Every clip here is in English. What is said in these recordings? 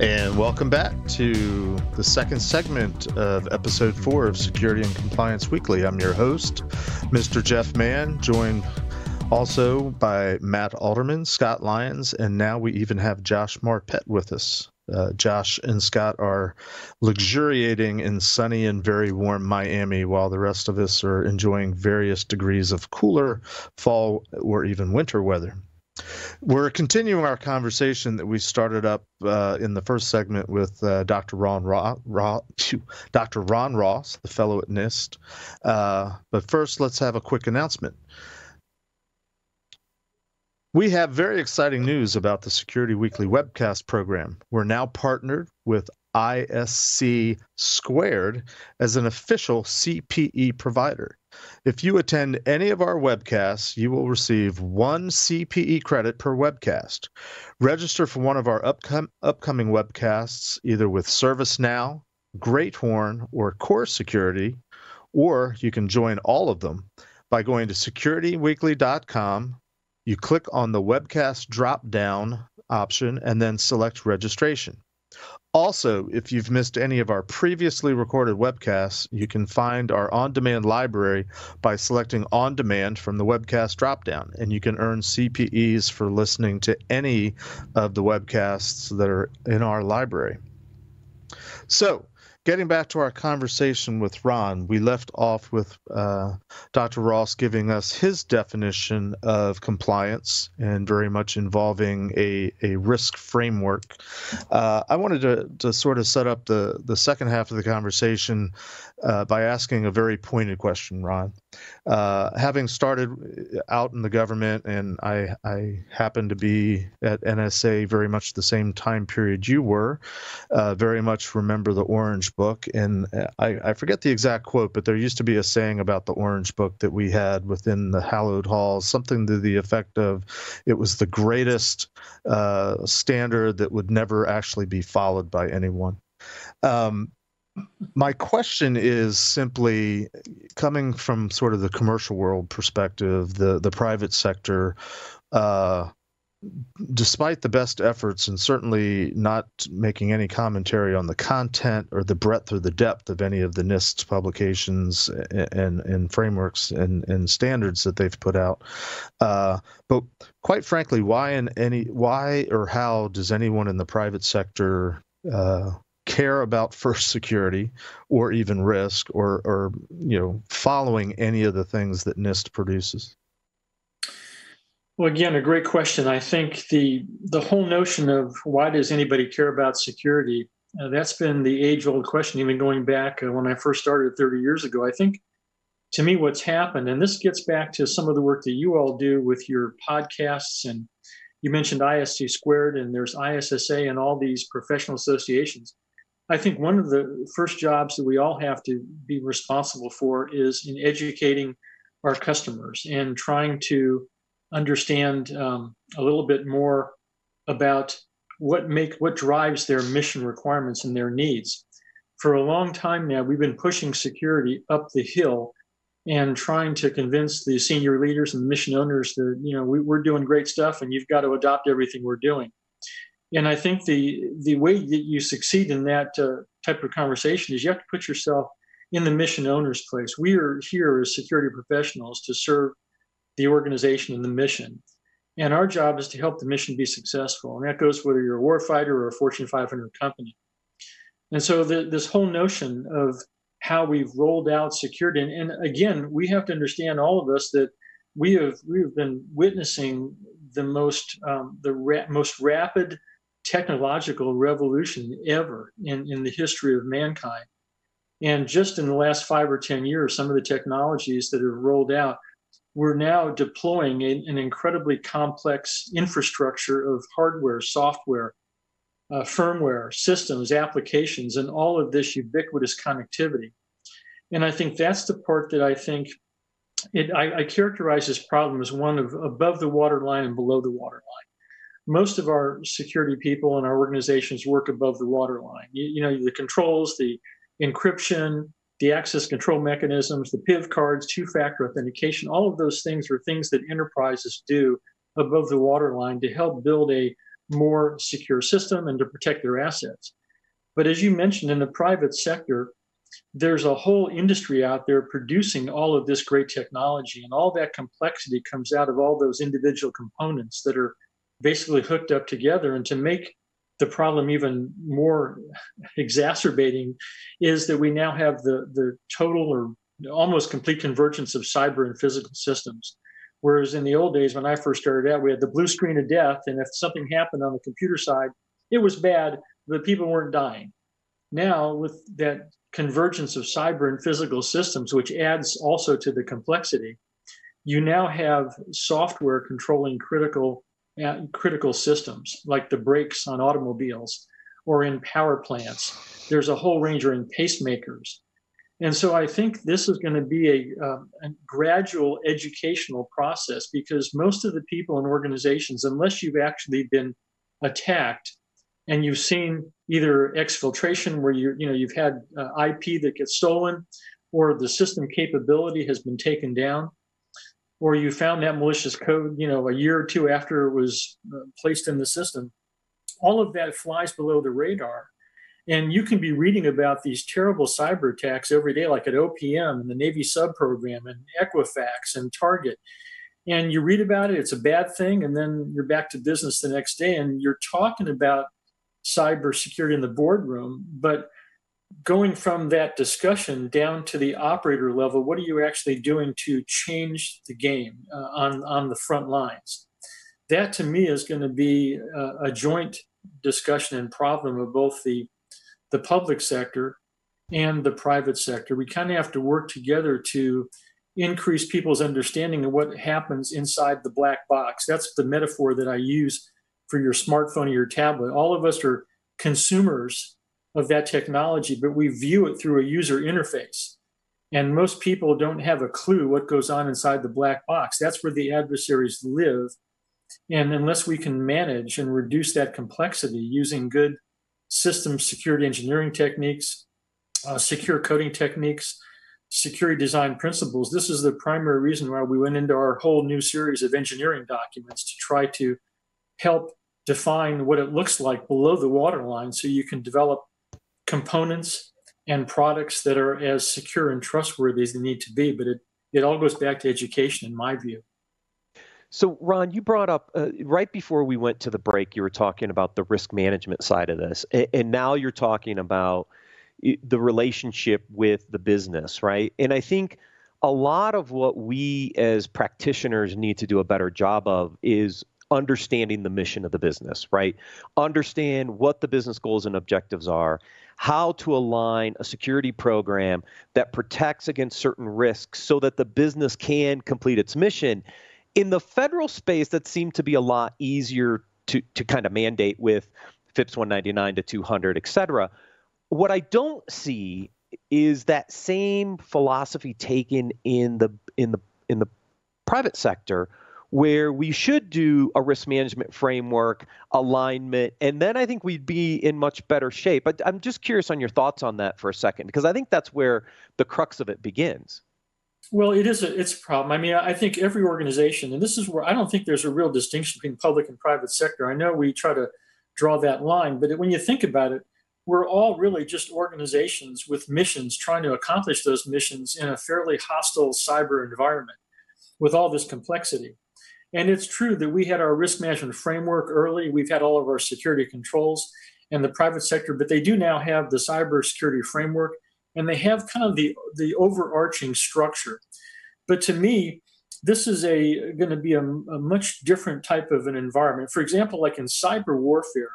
And welcome back to the second segment of episode four of Security and Compliance Weekly. I'm your host, Mr. Jeff Mann, joined also by Matt Alderman, Scott Lyons, and now we even have Josh Marpet with us. Uh, Josh and Scott are luxuriating in sunny and very warm Miami, while the rest of us are enjoying various degrees of cooler fall or even winter weather. We're continuing our conversation that we started up uh, in the first segment with uh, Dr. Ron, Ra- Ra- Dr. Ron Ross, the fellow at NIST. Uh, but first, let's have a quick announcement. We have very exciting news about the Security Weekly webcast program. We're now partnered with ISC Squared as an official CPE provider. If you attend any of our webcasts, you will receive one CPE credit per webcast. Register for one of our upcom- upcoming webcasts either with ServiceNow, GreatHorn, or Core Security, or you can join all of them by going to securityweekly.com. You click on the webcast drop down option and then select registration. Also, if you've missed any of our previously recorded webcasts, you can find our on demand library by selecting on demand from the webcast dropdown, and you can earn CPEs for listening to any of the webcasts that are in our library. So, getting back to our conversation with Ron, we left off with uh, Dr. Ross giving us his definition of compliance and very much involving a, a risk framework. Uh, I wanted to, to sort of set up the, the second half of the conversation uh, by asking a very pointed question, Ron. Uh, having started out in the government, and I, I happen to be at NSA very much the same time period you were, uh, very much remember the Orange Book. And I, I, forget the exact quote, but there used to be a saying about the Orange Book that we had within the hallowed halls, something to the effect of it was the greatest uh, standard that would never actually be followed by anyone. Um, my question is simply coming from sort of the commercial world perspective, the the private sector. Uh, despite the best efforts and certainly not making any commentary on the content or the breadth or the depth of any of the NIST publications and, and frameworks and, and standards that they've put out. Uh, but quite frankly, why in any why or how does anyone in the private sector uh, care about first security or even risk or or you know following any of the things that NIST produces? Well, again, a great question. I think the the whole notion of why does anybody care about security uh, that's been the age old question, even going back uh, when I first started 30 years ago. I think to me, what's happened, and this gets back to some of the work that you all do with your podcasts and you mentioned ISC squared and there's ISSA and all these professional associations. I think one of the first jobs that we all have to be responsible for is in educating our customers and trying to understand um, a little bit more about what make what drives their mission requirements and their needs. For a long time now, we've been pushing security up the hill and trying to convince the senior leaders and mission owners that you know we, we're doing great stuff and you've got to adopt everything we're doing and I think the the way that you succeed in that uh, type of conversation is you have to put yourself in the mission owner's place. We are here as security professionals to serve the organization and the mission, and our job is to help the mission be successful. And that goes whether you're a warfighter or a Fortune 500 company. And so the, this whole notion of how we've rolled out security, and, and again, we have to understand all of us that we have we have been witnessing the most um, the ra- most rapid technological revolution ever in, in the history of mankind. And just in the last five or 10 years, some of the technologies that have rolled out, we're now deploying an incredibly complex infrastructure of hardware, software, uh, firmware, systems, applications, and all of this ubiquitous connectivity. And I think that's the part that I think it, I, I characterize this problem as one of above the waterline and below the waterline most of our security people and our organizations work above the waterline. You, you know, the controls, the encryption, the access control mechanisms, the PIV cards, two factor authentication, all of those things are things that enterprises do above the waterline to help build a more secure system and to protect their assets. But as you mentioned, in the private sector, there's a whole industry out there producing all of this great technology, and all that complexity comes out of all those individual components that are basically hooked up together. And to make the problem even more exacerbating is that we now have the, the total or almost complete convergence of cyber and physical systems. Whereas in the old days, when I first started out, we had the blue screen of death, and if something happened on the computer side, it was bad, but people weren't dying. Now, with that convergence of cyber and physical systems, which adds also to the complexity, you now have software controlling critical critical systems like the brakes on automobiles or in power plants. There's a whole range of in pacemakers. And so I think this is going to be a, um, a, gradual educational process because most of the people in organizations, unless you've actually been attacked and you've seen either exfiltration where you you know you've had uh, IP that gets stolen, or the system capability has been taken down, or you found that malicious code you know a year or two after it was uh, placed in the system. All of that flies below the radar. And you can be reading about these terrible cyber attacks every day, like at OPM and the Navy sub program and Equifax and Target. And you read about it, it's a bad thing, and then you're back to business the next day, and you're talking about cybersecurity in the boardroom, but going from that discussion down to the operator level, what are you actually doing to change the game uh, on on the front lines? That to me is going to be a, a joint discussion and problem of both the the public sector and the private sector. We kind of have to work together to increase people's understanding of what happens inside the black box. That's the metaphor that I use for your smartphone or your tablet. All of us are consumers of that technology, but we view it through a user interface. And most people don't have a clue what goes on inside the black box. That's where the adversaries live. And unless we can manage and reduce that complexity using good system security engineering techniques, uh, secure coding techniques, security design principles, this is the primary reason why we went into our whole new series of engineering documents to try to help define what it looks like below the waterline so you can develop components and products that are as secure and trustworthy as they need to be. But it, it all goes back to education, in my view. So, Ron, you brought up uh, right before we went to the break, you were talking about the risk management side of this. And, and now you're talking about the relationship with the business, right? And I think a lot of what we as practitioners need to do a better job of is understanding the mission of the business, right? Understand what the business goals and objectives are, how to align a security program that protects against certain risks so that the business can complete its mission. In the federal space, that seemed to be a lot easier to, to kind of mandate with FIPS 199 to 200, et cetera. What I don't see is that same philosophy taken in the in the in the private sector where we should do a risk management framework, alignment, and then I think we'd be in much better shape. But I'm just curious on your thoughts on that for a second, because I think that's where the crux of it begins. Well, it is a it's a problem. I mean, I think every organization, and this is where I don't think there's a real distinction between public and private sector. I know we try to draw that line, but when you think about it, we're all really just organizations with missions trying to accomplish those missions in a fairly hostile cyber environment with all this complexity. And it's true that we had our risk management framework early. We've had all of our security controls and the private sector, but they do now have the cybersecurity framework and they have kind of the, the overarching structure. But to me, this is a going to be a, a much different type of an environment. For example, like in cyber warfare,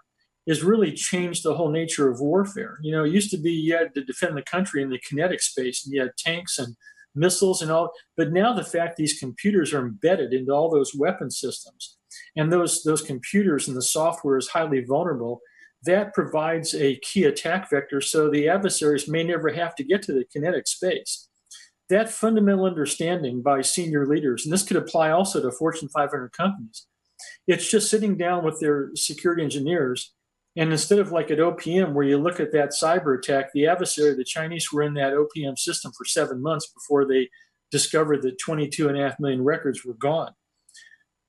has really changed the whole nature of warfare. You know, it used to be you had to defend the country in the kinetic space, and you had tanks and missiles and all. But now the fact these computers are embedded into all those weapon systems, and those those computers and the software is highly vulnerable. That provides a key attack vector, so the adversaries may never have to get to the kinetic space. That fundamental understanding by senior leaders, and this could apply also to Fortune 500 companies, it's just sitting down with their security engineers and instead of like at OPM, where you look at that cyber attack, the adversary, the Chinese were in that OPM system for seven months before they discovered that 22 and a half million records were gone.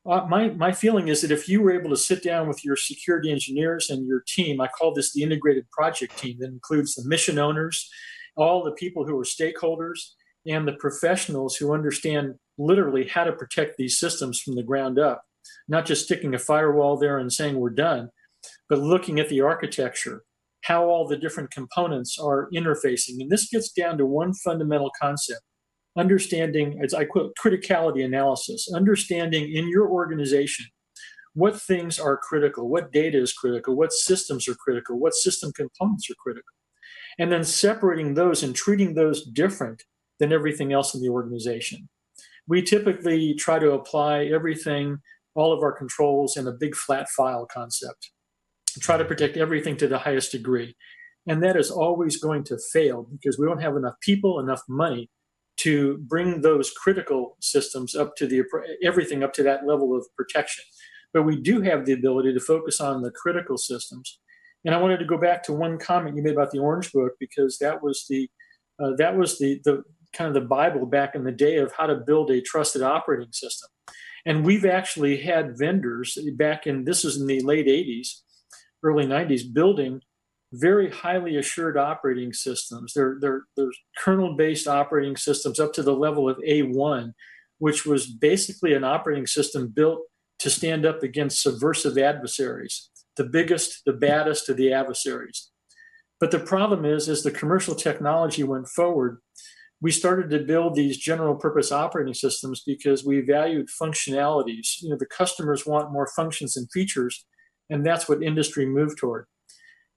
uh, my, my feeling is that if you were able to sit down with your security engineers and your team, I call this the integrated project team that includes the mission owners, all the people who are stakeholders, and the professionals who understand literally how to protect these systems from the ground up, not just sticking a firewall there and saying we're done, but looking at the architecture, how all the different components are interfacing. And this gets down to one fundamental concept understanding, as I quote, criticality analysis, understanding in your organization what things are critical, what data is critical, what systems are critical, what system components are critical, and then separating those and treating those different than everything else in the organization. We typically try to apply everything, all of our controls in a big flat file concept, try to protect everything to the highest degree. And that is always going to fail because we don't have enough people, enough money to bring those critical systems up to the everything up to that level of protection. But we do have the ability to focus on the critical systems. And I wanted to go back to one comment you made about the Orange Book because that was the uh, that was the the kind of the Bible back in the day of how to build a trusted operating system. And we've actually had vendors back in this is in the late 80s, early 90s, building very highly assured operating systems. They're, they're, they're kernel based operating systems up to the level of A1, which was basically an operating system built to stand up against subversive adversaries, the biggest, the baddest of the adversaries. But the problem is, as the commercial technology went forward, we started to build these general purpose operating systems because we valued functionalities. You know, the customers want more functions and features, and that's what industry moved toward.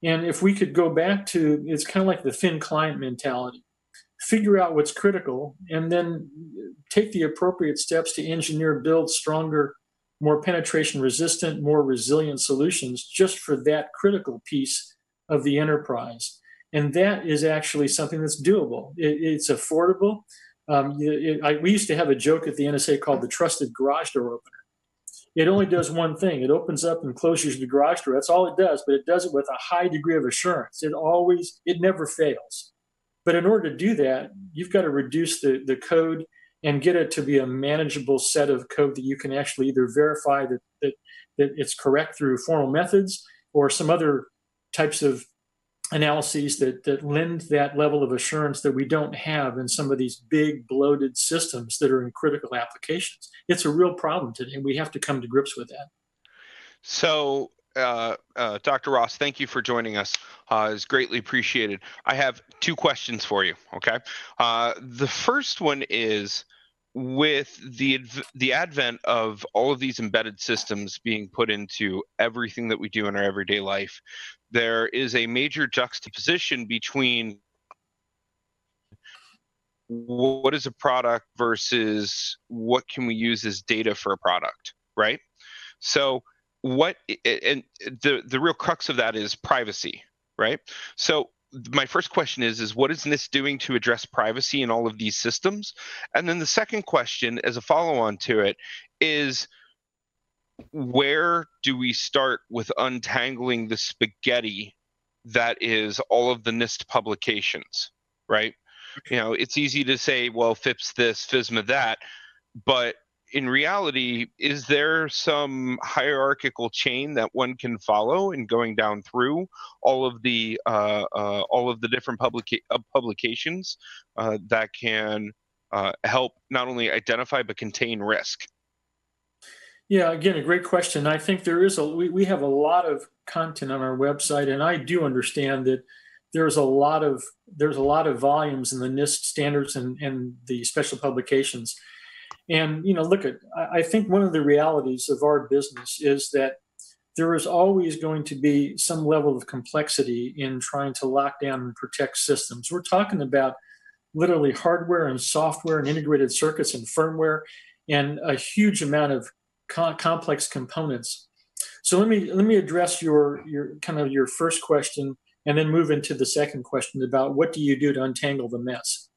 And if we could go back to, it's kind of like the thin client mentality figure out what's critical and then take the appropriate steps to engineer, build stronger, more penetration resistant, more resilient solutions just for that critical piece of the enterprise. And that is actually something that's doable. It, it's affordable. Um, it, I, we used to have a joke at the NSA called the trusted garage door opener it only does one thing. It opens up and closes the garage door. That's all it does but it does it with a high degree of assurance. It always it never fails. But in order to do that you've got to reduce the, the code and get it to be a manageable set of code that you can actually either verify that, that, that it's correct through formal methods or some other types of analyses that, that lend that level of assurance that we don't have in some of these big bloated systems that are in critical applications. It's a real problem today. And we have to come to grips with that. So, uh, uh, Dr. Ross, thank you for joining us. Uh, it's greatly appreciated. I have two questions for you. Okay. Uh, the first one is with the the advent of all of these embedded systems being put into everything that we do in our everyday life there is a major juxtaposition between what is a product versus what can we use as data for a product right? So what and the the real crux of that is privacy right? So my first question is is what is NIST doing to address privacy in all of these systems? And then the second question as a follow-on to it is where do we start with untangling the spaghetti that is all of the NIST publications, right? You know, it's easy to say, well, FIPS this, FISMA that, but in reality, is there some hierarchical chain that one can follow in going down through all of the uh, uh, all of the different publica- uh, publications uh, that can uh, help not only identify but contain risk? Yeah, again, a great question. I think there is a we, we have a lot of content on our website, and I do understand that there's a lot of there's a lot of volumes in the NIST standards and, and the special publications and you know, look at I think one of the realities of our business is that there is always going to be some level of complexity in trying to lock down and protect systems. We're talking about literally hardware and software and integrated circuits and firmware and a huge amount of co- complex components. So let me let me address your your kind of your first question and then move into the second question about what do you do to untangle the mess.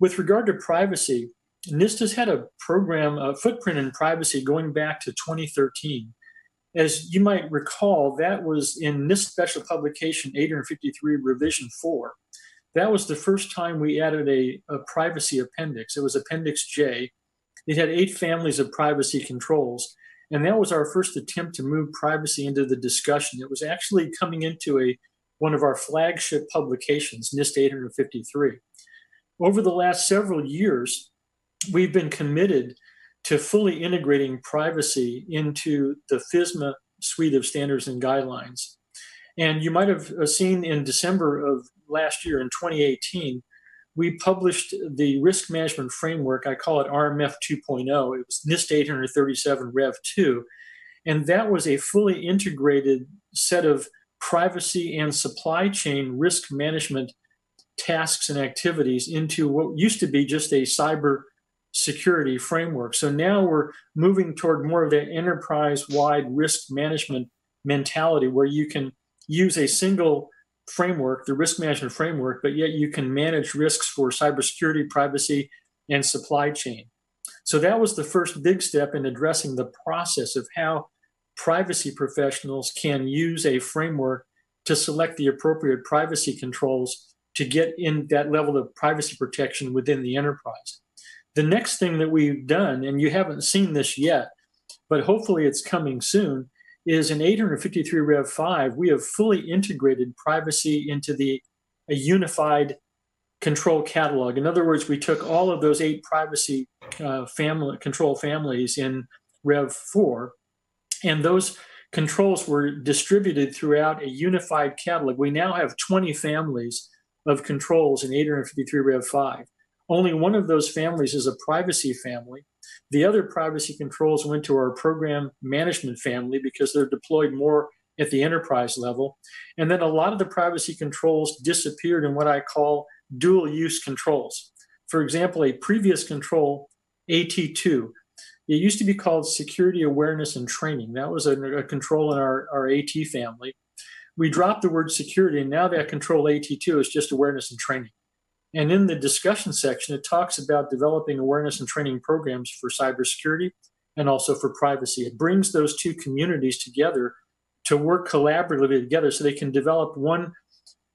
With regard to privacy, NIST has had a program, a footprint in privacy going back to 2013. As you might recall, that was in NIST Special Publication 853 Revision 4. That was the first time we added a, a privacy appendix. It was Appendix J. It had eight families of privacy controls. And that was our first attempt to move privacy into the discussion. It was actually coming into a one of our flagship publications, NIST 853. Over the last several years, we've been committed to fully integrating privacy into the FISMA suite of standards and guidelines. And you might have uh, seen in December of last year, in 2018, we published the risk management framework. I call it RMF 2.0. It was NIST 837 Rev 2. And that was a fully integrated set of privacy and supply chain risk management tasks and activities into what used to be just a cyber security framework. So now we're moving toward more of that enterprise wide risk management mentality where you can use a single framework, the risk management framework, but yet you can manage risks for cybersecurity, privacy, and supply chain. So that was the first big step in addressing the process of how privacy professionals can use a framework to select the appropriate privacy controls to get in that level of privacy protection within the enterprise. The next thing that we've done, and you haven't seen this yet, but hopefully it's coming soon, is in 853 Rev 5, we have fully integrated privacy into the a unified control catalog. In other words, we took all of those eight privacy uh, family control families in Rev 4, and those controls were distributed throughout a unified catalog. We now have 20 families of controls in 853 Rev 5. Only one of those families is a privacy family, the other privacy controls went to our program management family because they're deployed more at the enterprise level. And then a lot of the privacy controls disappeared in what I call dual use controls. For example, a previous control, AT2, it used to be called security awareness and training. That was a, a control in our, our AT family. We dropped the word security, and now that control AT2 is just awareness and training. And in the discussion section, it talks about developing awareness and training programs for cybersecurity and also for privacy. It brings those two communities together to work collaboratively together so they can develop one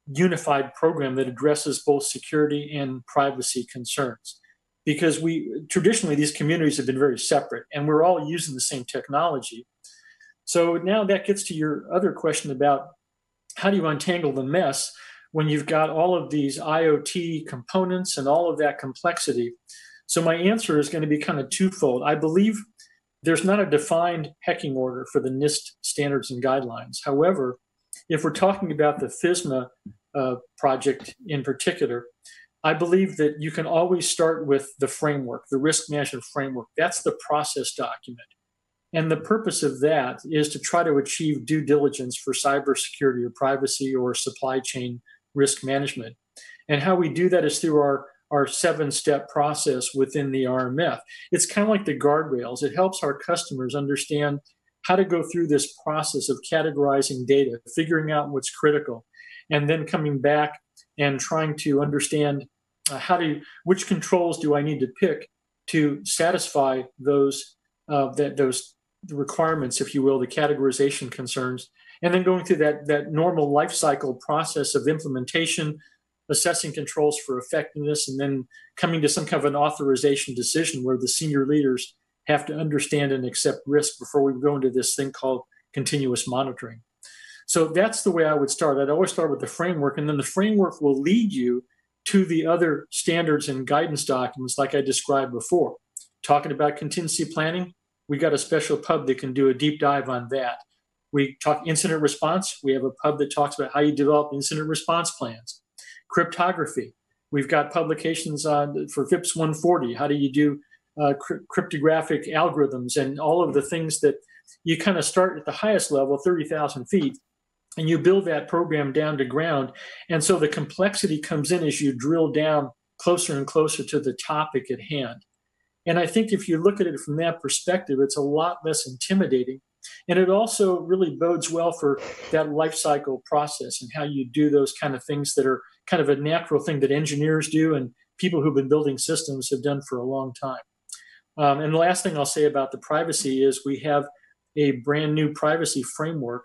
unified program that addresses both security and privacy concerns. Because we traditionally, these communities have been very separate and we're all using the same technology. So now that gets to your other question about how do you untangle the mess? When you've got all of these IoT components and all of that complexity? So, my answer is going to be kind of twofold. I believe there's not a defined pecking order for the NIST standards and guidelines. However, if we're talking about the FISMA uh, project in particular, I believe that you can always start with the framework, the risk management framework. That's the process document. And the purpose of that is to try to achieve due diligence for cybersecurity or privacy or supply chain risk management. And how we do that is through our, our seven step process within the RMF. It's kind of like the guardrails, it helps our customers understand how to go through this process of categorizing data, figuring out what's critical, and then coming back and trying to understand uh, how to which controls do I need to pick to satisfy those uh, that those requirements, if you will, the categorization concerns, and then going through that that normal life cycle process of implementation assessing controls for effectiveness and then coming to some kind of an authorization decision where the senior leaders have to understand and accept risk before we go into this thing called continuous monitoring. So that's the way i would start. I'd always start with the framework and then the framework will lead you to the other standards and guidance documents like i described before. Talking about contingency planning we got a special pub that can do a deep dive on that we talk incident response. We have a pub that talks about how you develop incident response plans. Cryptography. We've got publications on for FIPS 140. How do you do uh, cryptographic algorithms and all of the things that you kind of start at the highest level, 30,000 feet, and you build that program down to ground. And so the complexity comes in as you drill down closer and closer to the topic at hand. And I think if you look at it from that perspective, it's a lot less intimidating and it also really bodes well for that life cycle process and how you do those kind of things that are kind of a natural thing that engineers do and people who've been building systems have done for a long time. Um, and the last thing I'll say about the privacy is we have a brand new privacy framework,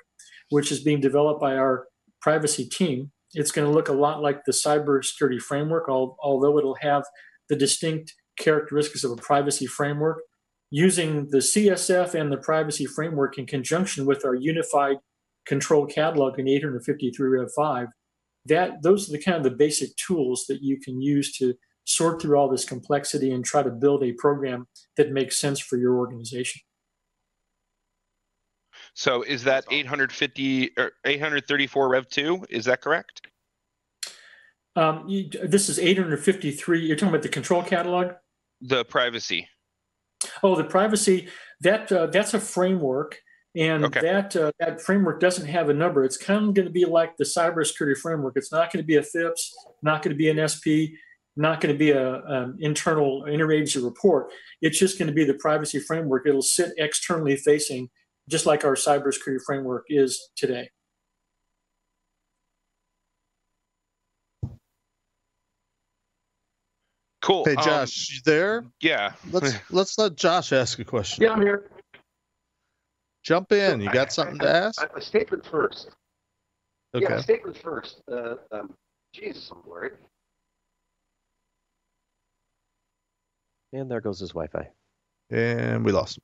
which is being developed by our privacy team. It's going to look a lot like the cybersecurity framework, although it'll have the distinct characteristics of a privacy framework using the CSF and the privacy framework in conjunction with our unified control catalog in 853 Rev 5, that those are the kind of the basic tools that you can use to sort through all this complexity and try to build a program that makes sense for your organization. So is that 850 or 834 Rev 2? Is that correct? Um, you, this is 853. You're talking about the control catalog? The privacy. Oh, the privacy. That uh, that's a framework, and okay. that uh, that framework doesn't have a number. It's kind of going to be like the cybersecurity framework. It's not going to be a FIPS, not going to be an SP, not going to be a um, internal interagency report. It's just going to be the privacy framework. It'll sit externally facing, just like our cybersecurity framework is today. Cool. Hey um, Josh, um, you there? Yeah. Let's let's let Josh ask a question. Yeah, I'm here. Jump in. You got something to ask? A statement first. Okay. Yeah, a statement first. Uh, um, Jesus, I'm worried. And there goes his Wi-Fi. And we lost him.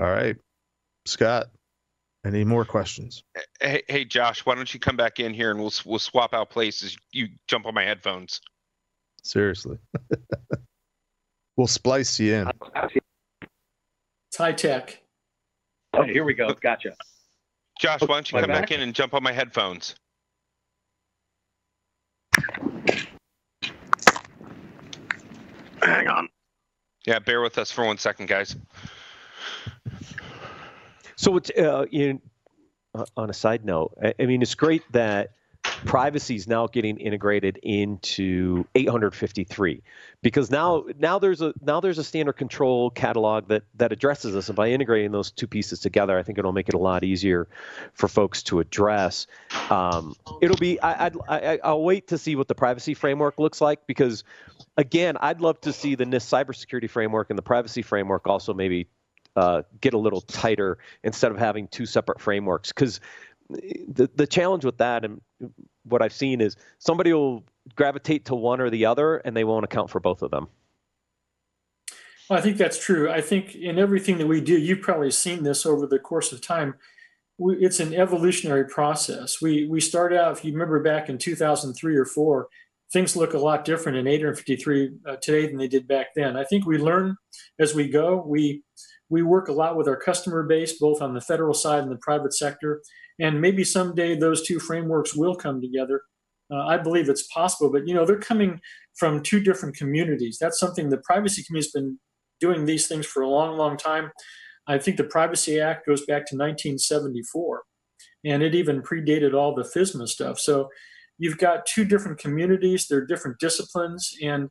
All right, Scott. Any more questions? Hey, hey, Josh, why don't you come back in here and we'll we'll swap out places. You jump on my headphones. Seriously. we'll splice you in. It's high tech. Oh, here we go. Gotcha. Josh, why don't you come back? back in and jump on my headphones? Hang on. Yeah, bear with us for one second, guys. So it's uh, in, uh, on a side note, I, I mean, it's great that privacy is now getting integrated into 853 because now now there's a now there's a standard control catalog that that addresses this. And by integrating those two pieces together i think it'll make it a lot easier for folks to address. Um, it'll be I, I'd, I, i'll wait to see what the privacy framework looks like because again i'd love to see the nist cybersecurity framework and the privacy framework also maybe uh, get a little tighter instead of having two separate frameworks. Because the the challenge with that and what I've seen is somebody will gravitate to one or the other and they won't account for both of them. Well, I think that's true. I think in everything that we do, you've probably seen this over the course of time. We, it's an evolutionary process. We we start out, if you remember back in 2003 or four, things look a lot different in 853 uh, today than they did back then. I think we learn as we go. We we work a lot with our customer base, both on the federal side and the private sector. And maybe someday those two frameworks will come together. Uh, I believe it's possible, but you know they're coming from two different communities. That's something the privacy community's been doing these things for a long, long time. I think the Privacy Act goes back to 1974, and it even predated all the FISMA stuff. So you've got two different communities, they're different disciplines, and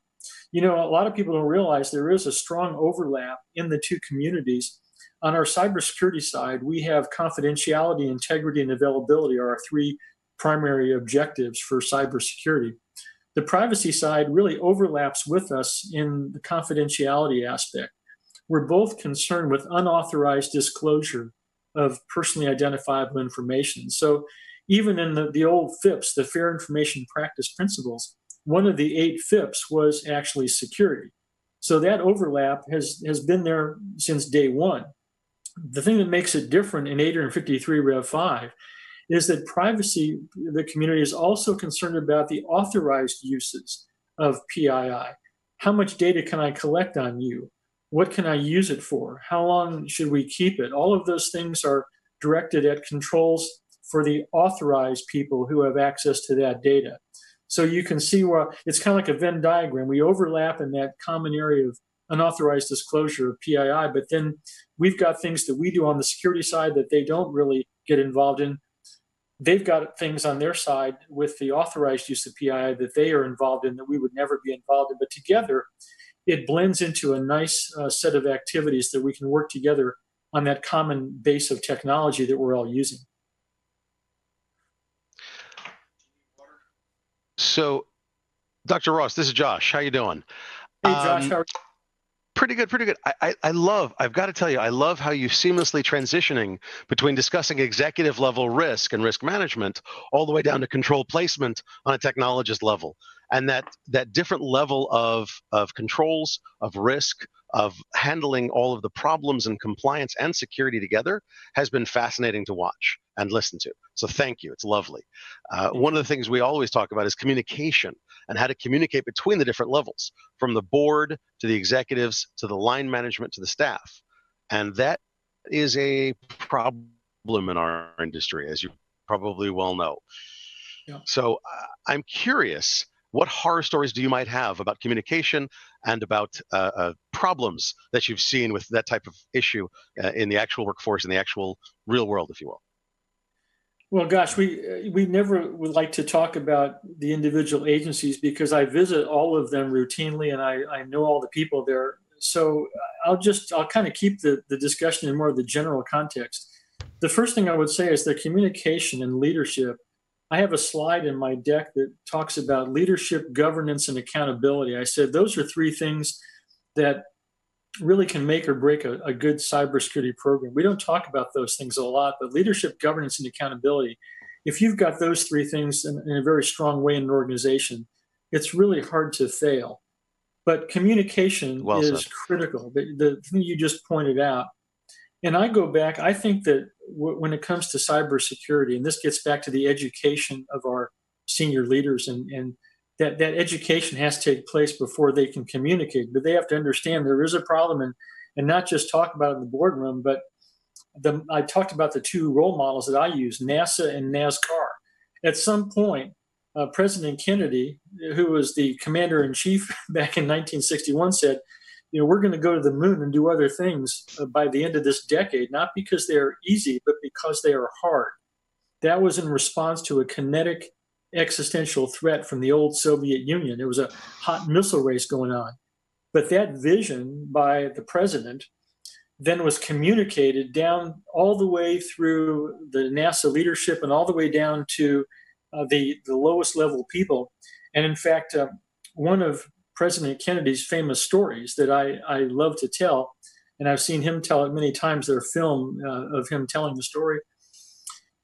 you know, a lot of people don't realize there is a strong overlap in the two communities. On our cybersecurity side, we have confidentiality, integrity, and availability are our three primary objectives for cybersecurity. The privacy side really overlaps with us in the confidentiality aspect. We're both concerned with unauthorized disclosure of personally identifiable information. So, even in the, the old FIPS, the Fair Information Practice Principles, one of the eight FIPS was actually security. So that overlap has, has been there since day one. The thing that makes it different in 853 Rev 5 is that privacy, the community is also concerned about the authorized uses of PII. How much data can I collect on you? What can I use it for? How long should we keep it? All of those things are directed at controls for the authorized people who have access to that data. So you can see where it's kind of like a Venn diagram. We overlap in that common area of unauthorized disclosure of PII, but then we've got things that we do on the security side that they don't really get involved in. They've got things on their side with the authorized use of PII that they are involved in that we would never be involved in. But together, it blends into a nice uh, set of activities that we can work together on that common base of technology that we're all using. So, Dr. Ross, this is Josh. How you doing? Hey, Josh. Um, how are you? Pretty good, pretty good. I, I, I love, I've got to tell you, I love how you seamlessly transitioning between discussing executive level risk and risk management all the way down to control placement on a technologist level. And that that different level of, of controls, of risk, of handling all of the problems and compliance and security together has been fascinating to watch and listen to. So thank you. It's lovely. Uh, one of the things we always talk about is communication and how to communicate between the different levels, from the board to the executives to the line management to the staff. And that is a problem in our industry, as you probably well know. Yeah. So uh, I'm curious what horror stories do you might have about communication and about uh, uh, problems that you've seen with that type of issue uh, in the actual workforce in the actual real world if you will well gosh we uh, we never would like to talk about the individual agencies because i visit all of them routinely and i, I know all the people there. So uh, i'll just i'll kind of keep the, the discussion in more of the general context. The first thing i would say is the communication and leadership. I have a slide in my deck that talks about leadership, governance, and accountability. I said those are three things that really can make or break a, a, good cybersecurity program. We don't talk about those things a lot, but leadership, governance, and accountability, if you've got those three things in, in a very strong way in an organization, it's really hard to fail. But communication well is said. critical. The, the thing you just pointed out and I go back, I think that w- when it comes to cybersecurity, and this gets back to the education of our senior leaders, and, and that, that education has to take place before they can communicate. But they have to understand there is a problem and, and not just talk about it in the boardroom, but the, I talked about the two role models that I use, NASA and NASCAR. At some point, uh, President Kennedy, who was the commander in chief back in 1961, said, you know, we're going to go to the moon and do other things uh, by the end of this decade, not because they are easy, but because they are hard. That was in response to a kinetic existential threat from the old Soviet Union. There was a hot missile race going on. But that vision by the president then was communicated down all the way through the NASA leadership and all the way down to uh, the, the lowest level people. And in fact, uh, one of President Kennedy's famous stories that I, I love to tell. And I've seen him tell it many times. There are film uh, of him telling the story.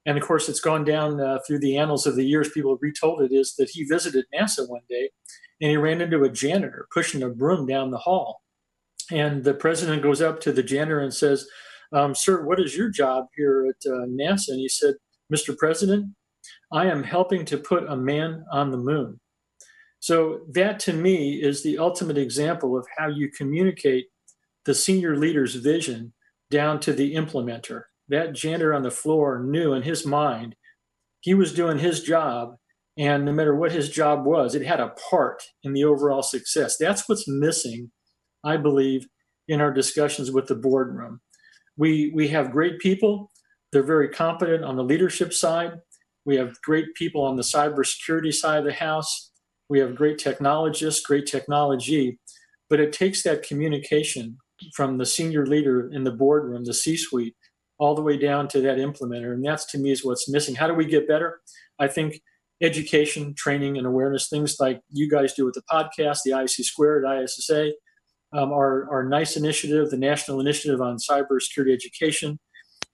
And of course, it's gone down uh, through the annals of the years. People have retold it is that he visited NASA one day and he ran into a janitor pushing a broom down the hall. And the president goes up to the janitor and says, um, Sir, what is your job here at uh, NASA? And he said, Mr. President, I am helping to put a man on the moon. So that to me is the ultimate example of how you communicate the senior leader's vision down to the implementer. That janitor on the floor knew in his mind he was doing his job, and no matter what his job was, it had a part in the overall success. That's what's missing, I believe, in our discussions with the boardroom. We we have great people; they're very competent on the leadership side. We have great people on the cybersecurity side of the house we have great technologists, great technology, but it takes that communication from the senior leader in the boardroom, the C suite, all the way down to that implementer. And that's to me is what's missing. How do we get better? I think education, training, and awareness, things like you guys do with the podcast, the ISC Squared, ISSA, um, our, our NICE initiative, the National Initiative on Cybersecurity Education.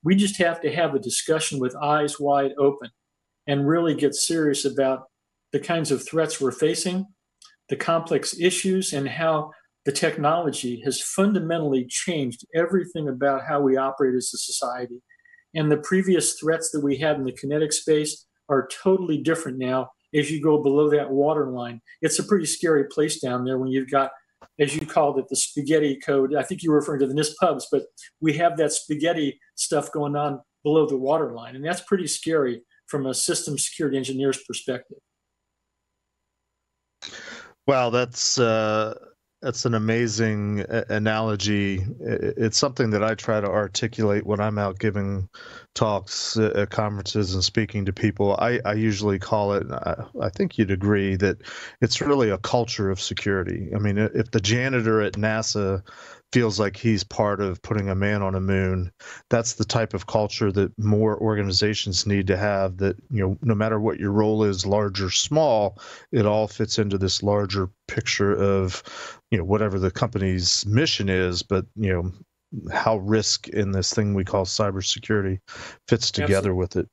We just have to have a discussion with eyes wide open and really get serious about the kinds of threats we're facing, the complex issues, and how the technology has fundamentally changed everything about how we operate as a society. And the previous threats that we had in the kinetic space are totally different now as you go below that waterline. It's a pretty scary place down there when you've got, as you called it, the spaghetti code. I think you were referring to the NIST pubs, but we have that spaghetti stuff going on below the waterline. And that's pretty scary from a system security engineer's perspective. Wow, that's uh, that's an amazing uh, analogy. It's something that I try to articulate when I'm out giving talks uh, at conferences and speaking to people. I, I usually call it, I, I think you'd agree, that it's really a culture of security. I mean, if the janitor at NASA feels like he's part of putting a man on a moon. That's the type of culture that more organizations need to have that, you know, no matter what your role is, large or small, it all fits into this larger picture of, you know, whatever the company's mission is, but, you know, how risk in this thing we call cybersecurity fits together Absolutely. with it.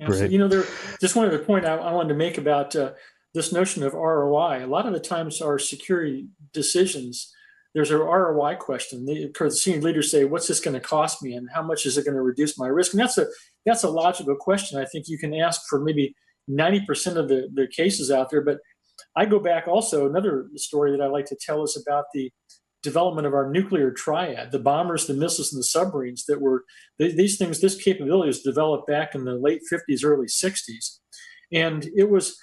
Absolutely. You know, there just one other point I, I wanted to make about uh, this notion of ROI. A lot of the times our security decisions there's a ROI question. The, senior leaders say, "What's this going to cost me, and how much is it going to reduce my risk?" And that's a that's a logical question. I think you can ask for maybe 90% of the, the cases out there. But I go back also another story that I like to tell is about the development of our nuclear triad, the bombers, the missiles, and the submarines that were these things. This capability was developed back in the late 50s, early 60s, and it was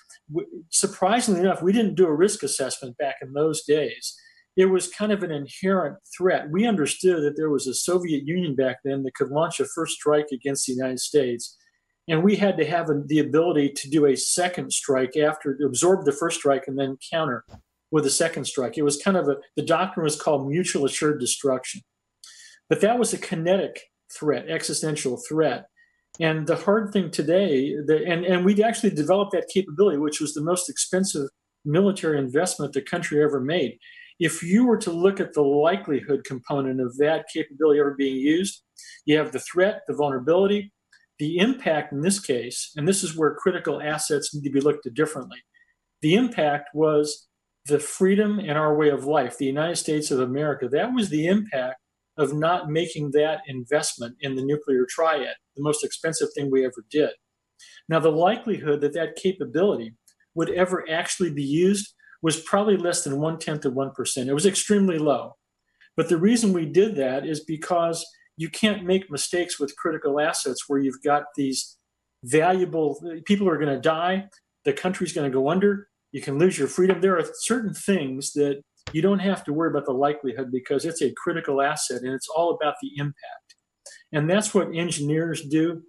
surprisingly enough, we didn't do a risk assessment back in those days it was kind of an inherent threat. We understood that there was a Soviet Union back then that could launch a first strike against the United States. And we had to have the ability to do a second strike after absorb the first strike and then counter with a second strike. It was kind of a, the doctrine was called mutual assured destruction. But that was a kinetic threat, existential threat. And the hard thing today, the, and, and we actually developed that capability, which was the most expensive military investment the country ever made if you were to look at the likelihood component of that capability ever being used, you have the threat, the vulnerability, the impact in this case, and this is where critical assets need to be looked at differently. The impact was the freedom and our way of life, the United States of America. That was the impact of not making that investment in the nuclear triad, the most expensive thing we ever did. Now, the likelihood that that capability would ever actually be used was probably less than one tenth of 1%. It was extremely low. But the reason we did that is because you can't make mistakes with critical assets where you've got these valuable people are going to die, the country's going to go under, you can lose your freedom. There are certain things that you don't have to worry about the likelihood because it's a critical asset and it's all about the impact. And that's what engineers do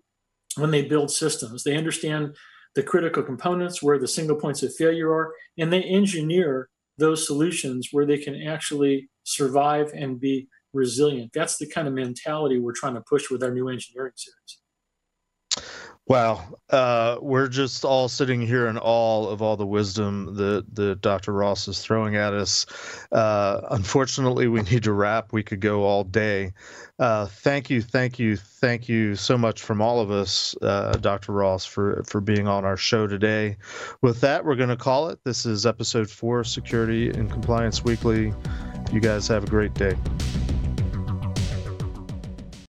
when they build systems. They understand the critical components, where the single points of failure are, and they engineer those solutions where they can actually survive and be resilient. That's the kind of mentality we're trying to push with our new engineering series. Wow, uh, we're just all sitting here in awe of all the wisdom that, that Dr. Ross is throwing at us. Uh, unfortunately, we need to wrap. We could go all day. Uh, thank you, thank you, thank you so much from all of us, uh, Dr. Ross, for for being on our show today. With that, we're going to call it. This is episode four, Security and Compliance Weekly. You guys have a great day.